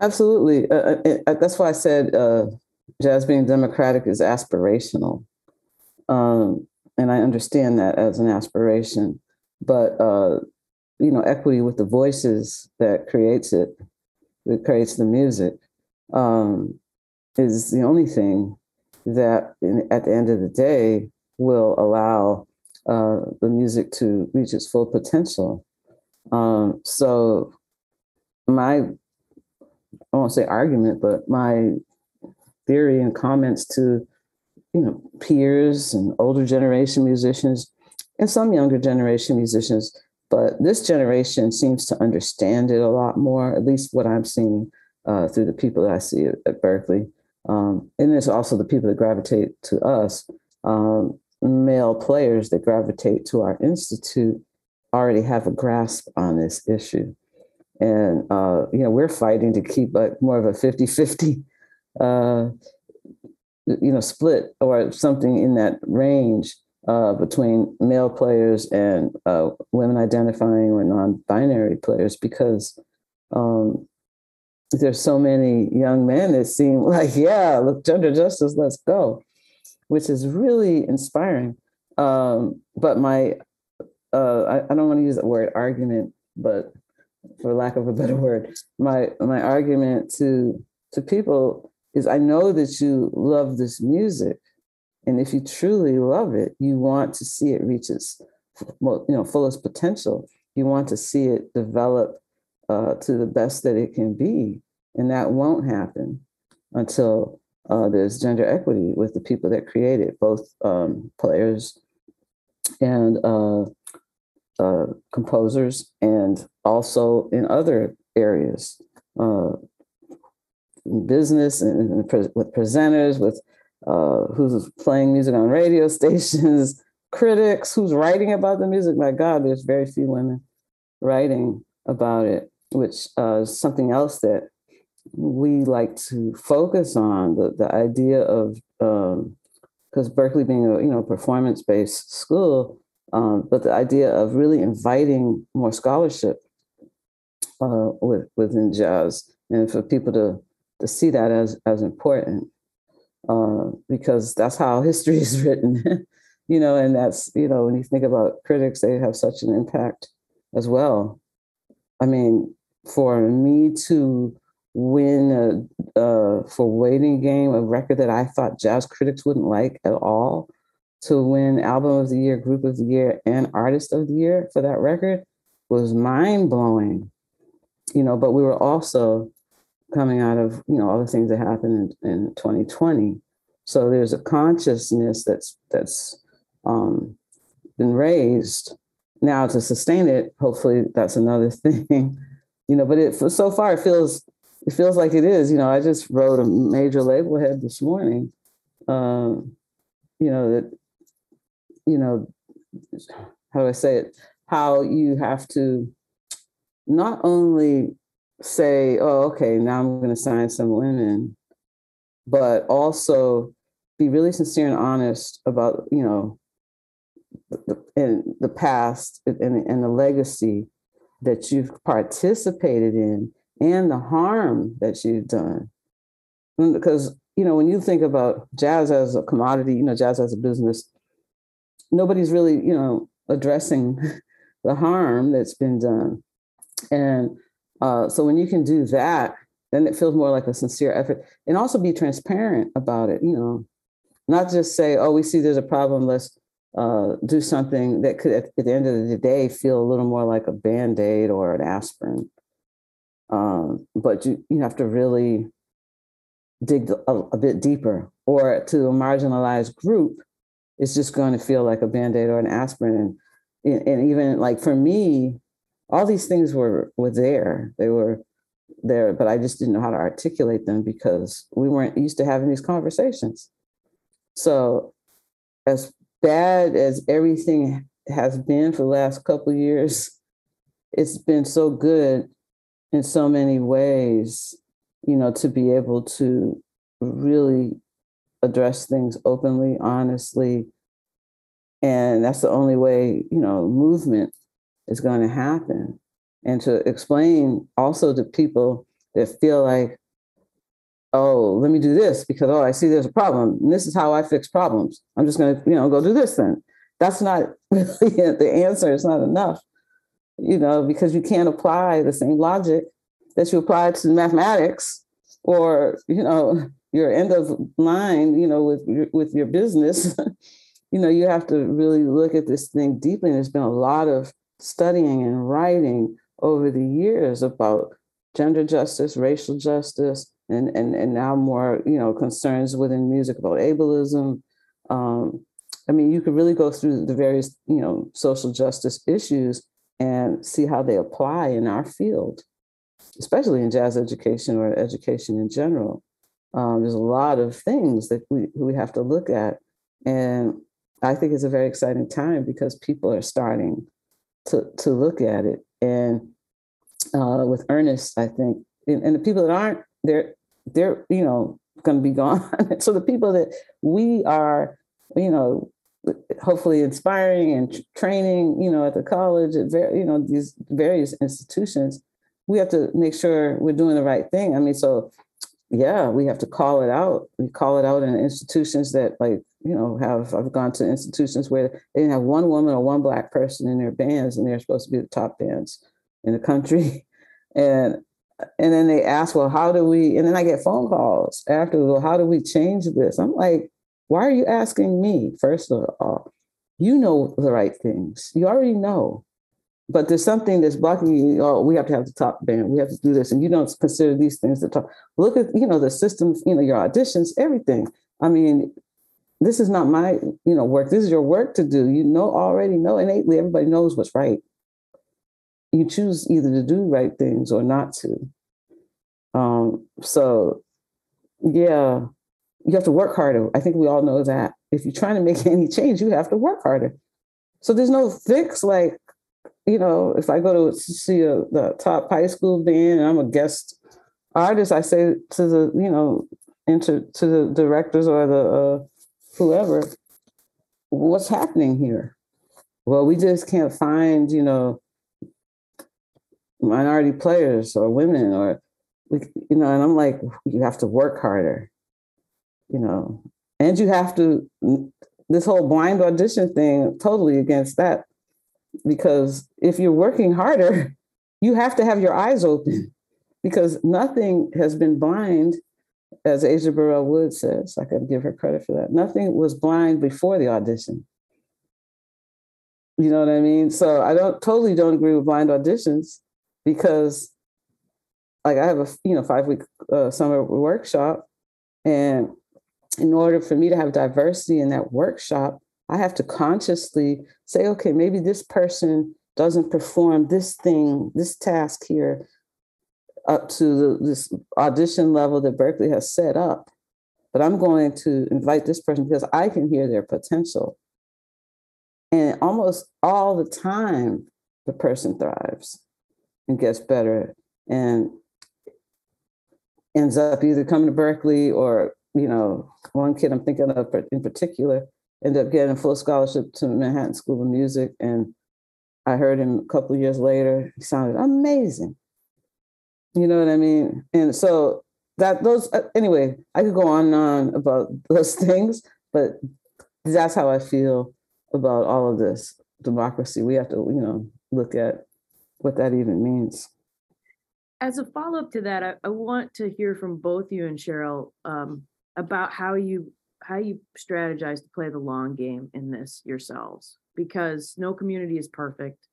Absolutely. Uh, uh, uh, that's why i said uh, jazz being democratic is aspirational. Um, and i understand that as an aspiration but uh, you know equity with the voices that creates it that creates the music. Um, is the only thing that in, at the end of the day will allow uh, the music to reach its full potential. Um, so my, I won't say argument, but my theory and comments to, you know, peers and older generation musicians and some younger generation musicians, but this generation seems to understand it a lot more, at least what I'm seeing uh, through the people that I see at, at Berklee. Um, and it's also the people that gravitate to us, um, male players that gravitate to our institute already have a grasp on this issue. And, uh, you know, we're fighting to keep like more of a 50 50, uh, you know, split or something in that range uh, between male players and uh, women identifying or non binary players because um, there's so many young men that seem like, yeah, look, gender justice, let's go, which is really inspiring. Um, but my, uh, I, I don't want to use the word argument, but for lack of a better word, my my argument to to people is I know that you love this music, and if you truly love it, you want to see it reach its you know fullest potential. You want to see it develop uh, to the best that it can be, and that won't happen until uh, there's gender equity with the people that create it, both um, players and uh, uh composers, and also in other areas, uh, business and, with presenters, with uh, who's playing music on radio stations, critics, who's writing about the music. My God, there's very few women writing about it, which uh, is something else that we like to focus on. The the idea of because um, Berklee being a you know performance based school, um, but the idea of really inviting more scholarship uh, with, within jazz and for people to to see that as as important uh, because that's how history is written, you know, and that's you know when you think about critics, they have such an impact as well. I mean, for me to win a, a for waiting game a record that I thought jazz critics wouldn't like at all, to win album of the year, group of the year, and artist of the year for that record was mind blowing. You know, but we were also coming out of you know all the things that happened in, in 2020 so there's a consciousness that's that's um, been raised. Now to sustain it hopefully that's another thing you know but it so far it feels it feels like it is you know i just wrote a major label head this morning um, you know that you know how do i say it? How you have to not only say, oh, okay, now I'm going to sign some women, but also be really sincere and honest about, you know, the, in the past and, and the legacy that you've participated in and the harm that you've done. Because, you know, when you think about jazz as a commodity, you know, jazz as a business, nobody's really, you know, addressing the harm that's been done. And uh, so when you can do that, then it feels more like a sincere effort and also be transparent about it, you know, not just say, oh, we see there's a problem, let's uh, do something that could, at, the end of the day, feel a little more like a band aid or an aspirin. Um, but you, you have to really dig a, a, bit deeper, or to a marginalized group, it's just going to feel like a band aid or an aspirin. And, and even like for me, all these things were were there. They were there, but I just didn't know how to articulate them because we weren't used to having these conversations. So, as bad as everything has been for the last couple years, it's been so good in so many ways, you know, to be able to really address things openly, honestly. And that's the only way, you know, movement is going to happen. And to explain also to people that feel like, oh, let me do this because, oh, I see there's a problem. And this is how I fix problems. I'm just going to, you know, go do this then. That's not really the answer. It's not enough, you know, because you can't apply the same logic that you apply to mathematics or, you know, your end of line, you know, with your, with your business. you know, you have to really look at this thing deeply. And there's been a lot of studying and writing over the years about gender justice, racial justice, and and and now more you know concerns within music about ableism. Um, I mean, you could really go through the various you know social justice issues and see how they apply in our field, especially in jazz education or education in general. Um, there's a lot of things that we we have to look at, and I think it's a very exciting time because people are starting to to look at it. And uh, with Ernest, I think, and, and the people that aren't, they're they're you know going to be gone. so the people that we are, you know, hopefully inspiring and training, you know, at the college, at ver- you know, these various institutions, we have to make sure we're doing the right thing. I mean, so yeah, we have to call it out. We call it out in institutions that like, you know, have I've gone to institutions where they have one woman or one black person in their bands and they're supposed to be the top bands in the country. And and then they ask, well, how do we and then I get phone calls after, well, how do we change this? I'm like, why are you asking me? First of all, you know the right things. You already know but there's something that's blocking you. Oh, we have to have the top band. We have to do this, and you don't consider these things the top. Look at you know the systems, you know your auditions, everything. I mean, this is not my you know work. This is your work to do. You know already know innately. Everybody knows what's right. You choose either to do right things or not to. Um, so, yeah, you have to work harder. I think we all know that. If you're trying to make any change, you have to work harder. So there's no fix like you know, if I go to see a, the top high school band and I'm a guest artist, I say to the, you know, into to the directors or the uh, whoever, what's happening here? Well, we just can't find, you know, minority players or women or, you know, and I'm like, you have to work harder, you know, and you have to, this whole blind audition thing, totally against that because if you're working harder, you have to have your eyes open because nothing has been blind, as Aja Burrell Wood says. I can give her credit for that. Nothing was blind before the audition. You know what I mean? So I don't totally don't agree with blind auditions because, like, I have a you know five week uh, summer workshop, and in order for me to have diversity in that workshop, I have to consciously say, okay, maybe this person doesn't perform this thing, this task here up to the, this audition level that Berklee has set up. But I'm going to invite this person because I can hear their potential. And almost all the time, the person thrives and gets better and ends up either coming to Berklee or, you know, one kid I'm thinking of in particular ended up getting a full scholarship to Manhattan School of Music. And I heard him a couple years later. He sounded amazing. You know what I mean? And so that those uh, anyway, I could go on and on about those things, but that's how I feel about all of this democracy. We have to, you know, look at what that even means. As a follow up to that, I, I, want to hear from both you and Sheryl um, about how you how you strategize to play the long game in this yourselves because no community is perfect.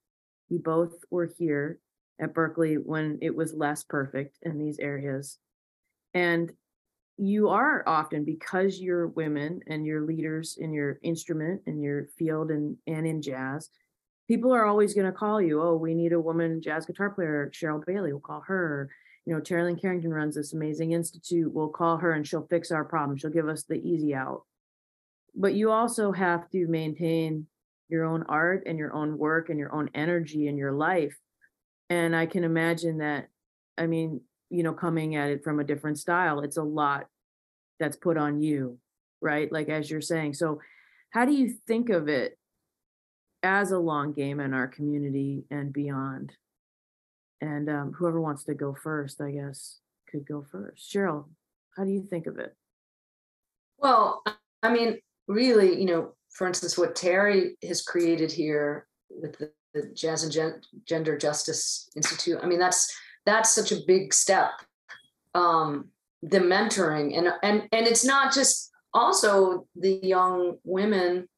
You both were here at Berklee when it was less perfect in these areas. And you are often because you're women and you're leaders in your instrument and your field and and in jazz people are always going to call you oh we need a woman jazz guitar player sheryl bailey we'll call her you know, Terri Lyne Carrington runs this amazing institute. We'll call her and she'll fix our problem. She'll give us the easy out. But you also have to maintain your own art and your own work and your own energy in your life. And I can imagine that, I mean, you know, coming at it from a different style, it's a lot that's put on you, right? Like, as you're saying. So, how do you think of it as a long game in our community and beyond? And um, whoever wants to go first, I guess, could go first. Sheryl, how do you think of it? Well, I mean, really, you know, for instance, what Terri has created here with the, the Jazz and Gen- Gender Justice Institute, I mean, that's that's such a big step. Um, the mentoring and and and it's not just also the young women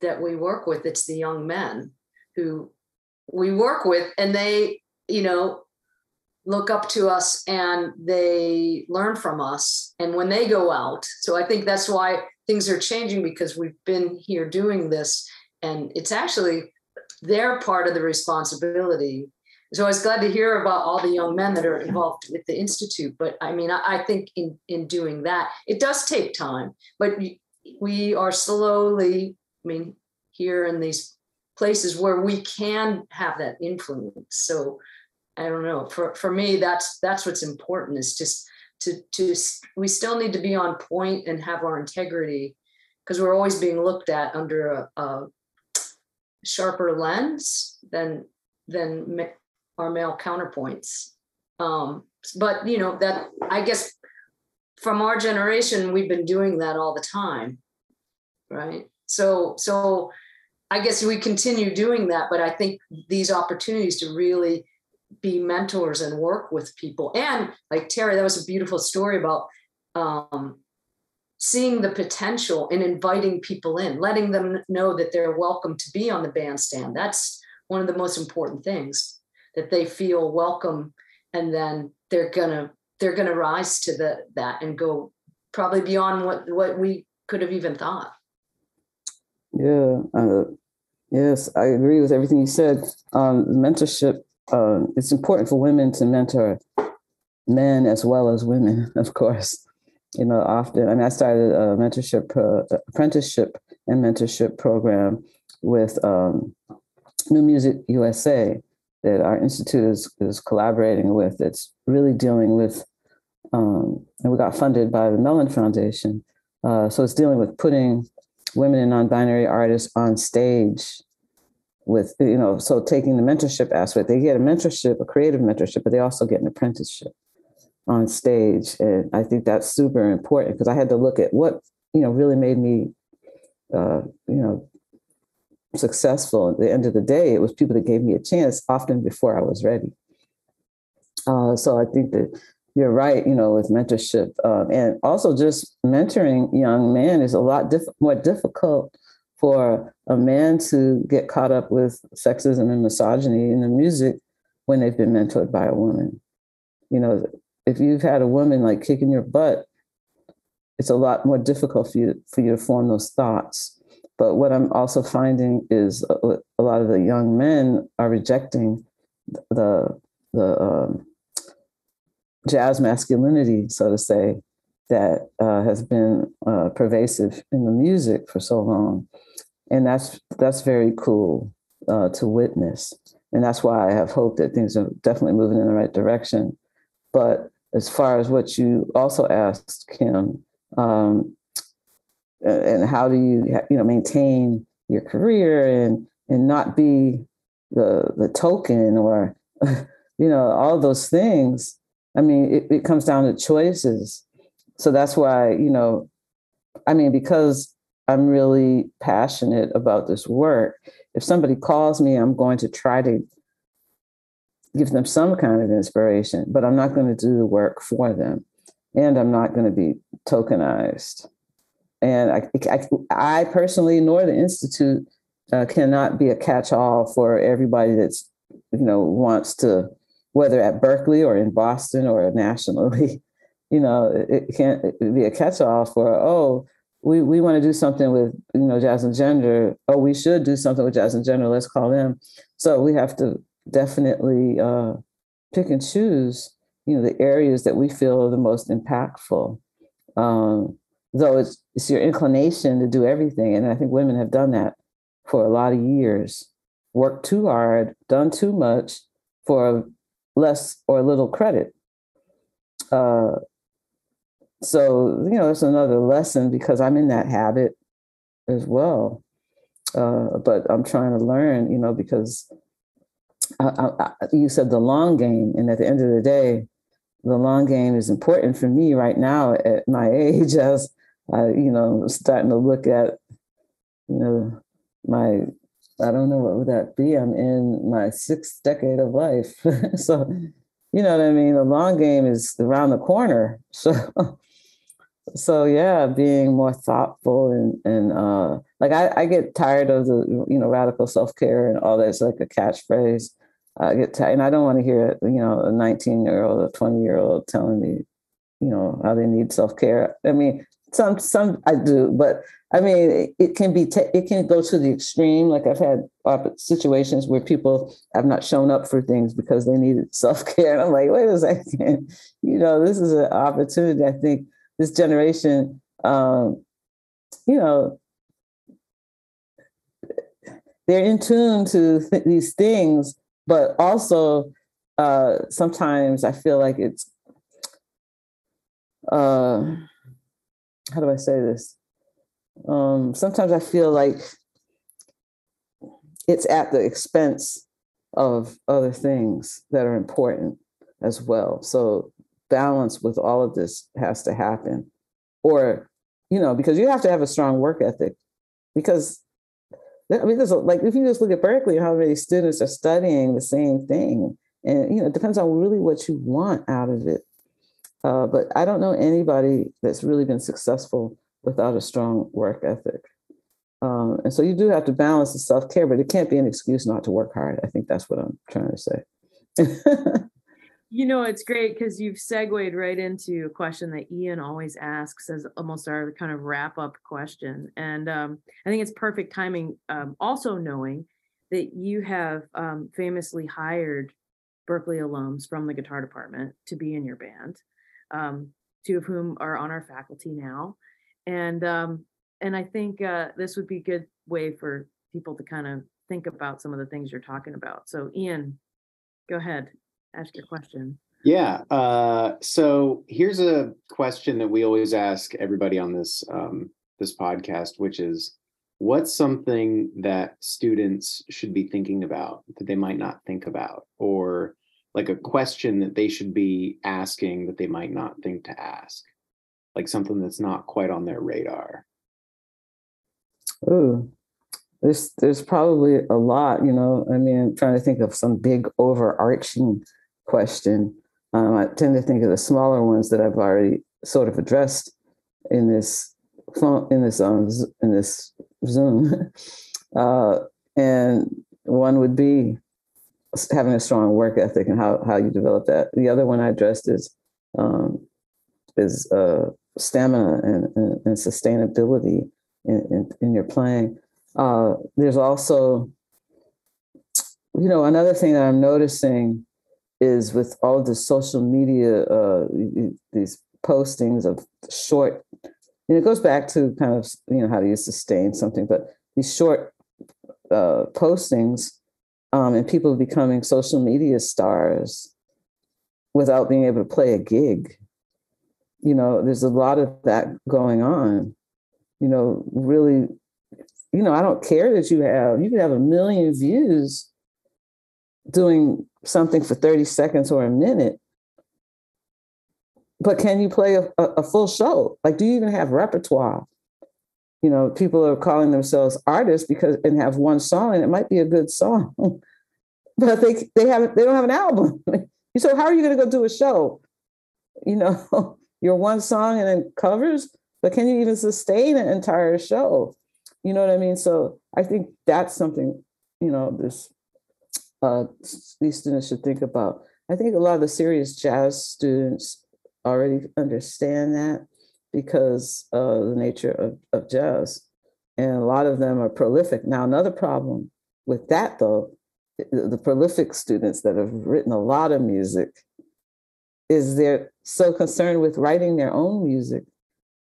that we work with; it's the young men who we work with, and they you know, look up to us and they learn from us. And when they go out, so I think that's why things are changing because we've been here doing this and it's actually their part of the responsibility. So I was glad to hear about all the young men that are involved with the institute. But I mean, I, think in in doing that, it does take time. But we are slowly. I mean, here in these places where we can have that influence. So I don't know. For for me, that's that's what's important. Is just to to we still need to be on point and have our integrity because we're always being looked at under a, a sharper lens than than our male counterpoints. Um, but you know that I guess from our generation, we've been doing that all the time, right? So so I guess we continue doing that, but I think these opportunities to really be mentors and work with people and like Terri, that was a beautiful story about um, seeing the potential and inviting people in, letting them know that they're welcome to be on the bandstand. That's one of the most important things that they feel welcome and then they're gonna they're gonna rise to the that and go probably beyond what what we could have even thought. Yeah, uh, yes, I agree with everything you said. Um, mentorship, uh, it's important for women to mentor men as well as women, of course. You know, often, I mean, I started a mentorship, uh, apprenticeship and mentorship program with um, New Music USA that our institute is, is collaborating with. It's really dealing with, um, and we got funded by the Mellon Foundation. Uh, so it's dealing with putting women and non-binary artists on stage with you know so taking the mentorship aspect they get a mentorship a creative mentorship but they also get an apprenticeship on stage. And i think that's super important because i had to look at what you know really made me uh, you know successful. At the end of the day it was people that gave me a chance often before i was ready. Uh, so i think that you're right, you know, with mentorship. Um, and also just mentoring young men is a lot diff- more difficult for a man to get caught up with sexism and misogyny in the music when they've been mentored by a woman. You know, if you've had a woman like kicking your butt, it's a lot more difficult for you for you to form those thoughts. But what I'm also finding is a, a lot of the young men are rejecting the the um, jazz masculinity, so to say, that uh, has been uh, pervasive in the music for so long, and that's that's very cool uh, to witness, and that's why I have hope that things are definitely moving in the right direction. But as far as what you also asked, Kim, um, and how do you you know maintain your career and and not be the the token or you know all those things I mean, it, it comes down to choices. So that's why, you know, I mean, because I'm really passionate about this work, if somebody calls me, I'm going to try to give them some kind of inspiration, but I'm not going to do the work for them. And I'm not going to be tokenized. And I, I, I personally, nor the Institute, uh, cannot be a catch all for everybody that's, you know, wants to whether at Berklee or in Boston or nationally. You know, it, can't be a catch-all for oh, we, we want to do something with you know jazz and gender. Oh, we should do something with jazz and gender. Let's call them. So we have to definitely uh, pick and choose. You know, the areas that we feel are the most impactful. Um, though it's it's your inclination to do everything, and I think women have done that for a lot of years. Worked too hard, done too much for less or little credit. Uh, so, you know, it's another lesson because I'm in that habit as well. Uh, but I'm trying to learn, you know, because I, I, you said the long game. And at the end of the day, the long game is important for me right now at my age as I, you know, starting to look at, you know, my I don't know what would that be. I'm in my sixth decade of life. so, you know what I mean? The long game is around the corner. So, so yeah, being more thoughtful and, and, uh, like I, I get tired of the, you know, radical self-care and all that's like a catchphrase. I get tired and I don't want to hear, you know, a 19 year old or 20 year old telling me, you know, how they need self-care. I mean, some, some I do, but I mean, it can be, te- it can go to the extreme. Like I've had situations where people have not shown up for things because they needed self care. And I'm like, wait a second, you know, this is an opportunity. I think this generation, um, you know, they're in tune to th- these things, but also uh, sometimes I feel like it's, uh, how do I say this? Um, sometimes I feel like it's at the expense of other things that are important. as well. So balance with all of this has to happen. Or, you know, because you have to have a strong work ethic. Because I mean, there's a, like if you just look at Berklee, how many students are studying the same thing, and you know, it depends on really what you want out of it. Uh, but I don't know anybody that's really been successful without a strong work ethic. Um, and so you do have to balance the self care, but it can't be an excuse not to work hard. I think that's what I'm trying to say. You know, it's great because you've segued right into a question that Ian always asks as almost our kind of wrap up question. And um, I think it's perfect timing. Um, also, knowing that you have um, famously hired Berklee alums from the guitar department to be in your band, um, two of whom are on our faculty now. And um, and I think uh, this would be a good way for people to kind of think about some of the things you're talking about. So, Ian, go ahead ask your question. Yeah. Uh, so here's a question that we always ask everybody on this um, this podcast, which is, what's something that students should be thinking about that they might not think about, or like a question that they should be asking that they might not think to ask, like something that's not quite on their radar. Ooh, there's there's probably a lot. You know, I mean, I'm trying to think of some big overarching question. Um, I tend to think of the smaller ones that I've already sort of addressed in this phone, in this um, in this Zoom, uh, and one would be having a strong work ethic and how how you develop that. The other one I addressed is um, is uh, stamina and, and, and sustainability in, in, in, your playing. Uh, there's also, you know, another thing that I'm noticing is with all the social media, uh, these postings of short, and it goes back to kind of you know how do you sustain something, but these short uh, postings um, and people becoming social media stars without being able to play a gig. You know, there's a lot of that going on. You know, really, you know, I don't care that you have you can have a million views doing something for 30 seconds or a minute. But can you play a, a, full show? Like do you even have repertoire? You know people are calling themselves artists because and have one song and it might be a good song but they they haven't they don't have an album. So how are you going to go do a show? You know your one song and then covers but can you even sustain an entire show you know what i mean so i think that's something you know this uh, these students should think about. I think a lot of the serious jazz students already understand that because of the nature of, of jazz. And a lot of them are prolific. Now, another problem with that, though, the, prolific students that have written a lot of music is they're so concerned with writing their own music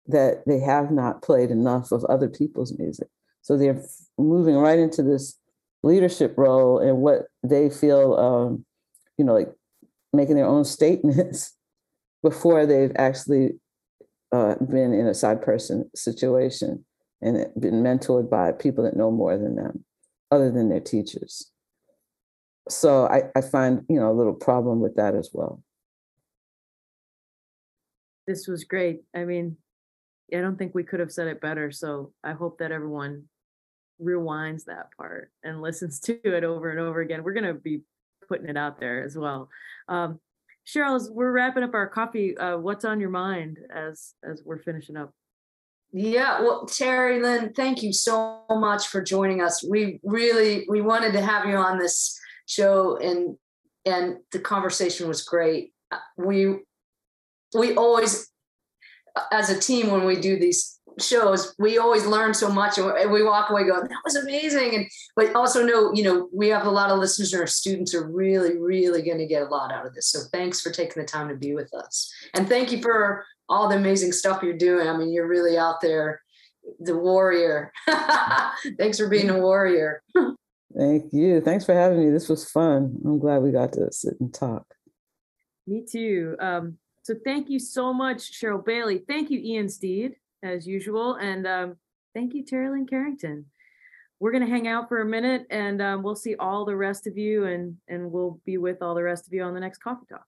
that they have not played enough of other people's music. So they're moving right into this leadership role and what they feel, um, you know, like making their own statements before they've actually uh, been in a side person situation and been mentored by people that know more than them, other than their teachers. So I, I find, you know, a little problem with that as well. This was great. I mean, I don't think we could have said it better. So I hope that everyone rewinds that part and listens to it over and over again. We're going to be putting it out there as well. Um, Sheryl, as we're wrapping up our coffee, uh, what's on your mind as as we're finishing up? Yeah, well, Terri Lyne, thank you so much for joining us. We really we wanted to have you on this show, and and the conversation was great. Uh, we we always, as a team, when we do these shows we always learn so much and we walk away going that was amazing. And but also know you know we have a lot of listeners and our students are really really going to get a lot out of this. So thanks for taking the time to be with us. And thank you for all the amazing stuff you're doing. I mean you're really out there the warrior. Thanks for being a warrior. Thank you. Thanks for having me. This was fun. I'm glad we got to sit and talk. Me too. Um, so thank you so much sheryl bailey thank you ian steed as usual. And um, thank you, Terri Lyne Carrington. We're going to hang out for a minute and um, we'll see all the rest of you and, and we'll be with all the rest of you on the next Coffee Talk.